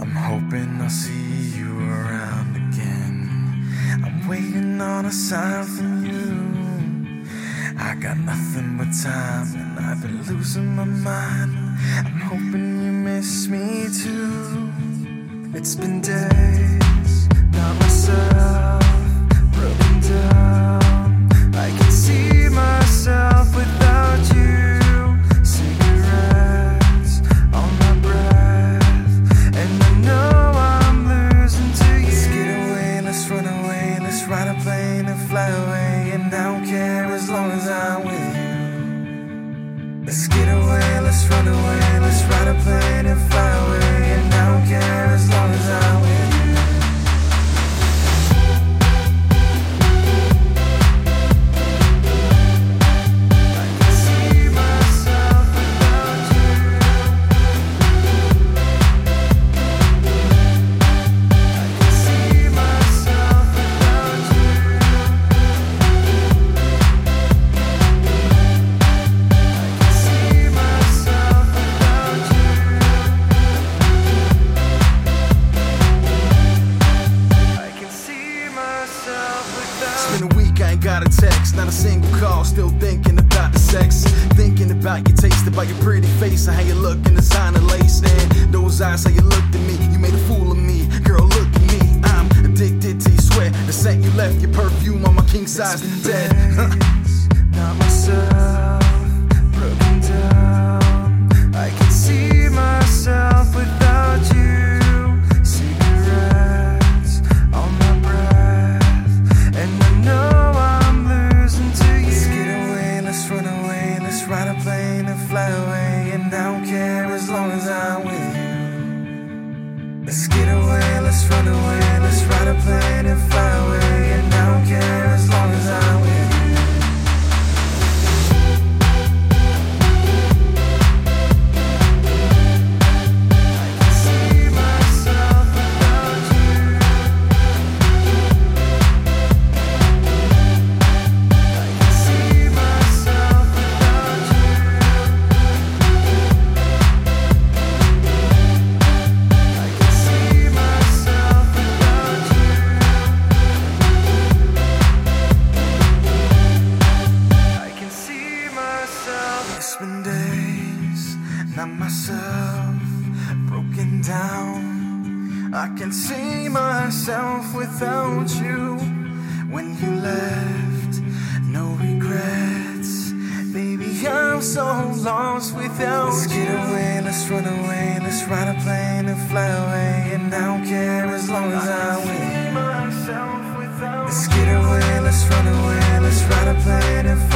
I'm hoping I'll see you around again. I'm waiting on a sign from you. I got nothing but time and I've been losing my mind. I'm hoping you miss me too. It's been days, long as I'm with you. Let's get away, let's run away, let's ride a plane and call. Still thinking about the sex, thinking about your taste, about your pretty face, and how you look in designer lace. And those eyes, how you looked at me, you made a fool of me. Girl, look at me, I'm addicted to your sweat. The scent you left, your perfume on my king size bed. Let's get away, let's run away, let's ride a plane days, myself, broken down. I can see myself without you. When you left, no regrets. Baby, I'm so lost without let's you. Let's get away, let's run away, let's ride a plane and fly away. And I don't care as long as I'm with you. Let's get away, let's run away, let's ride a plane and fly away,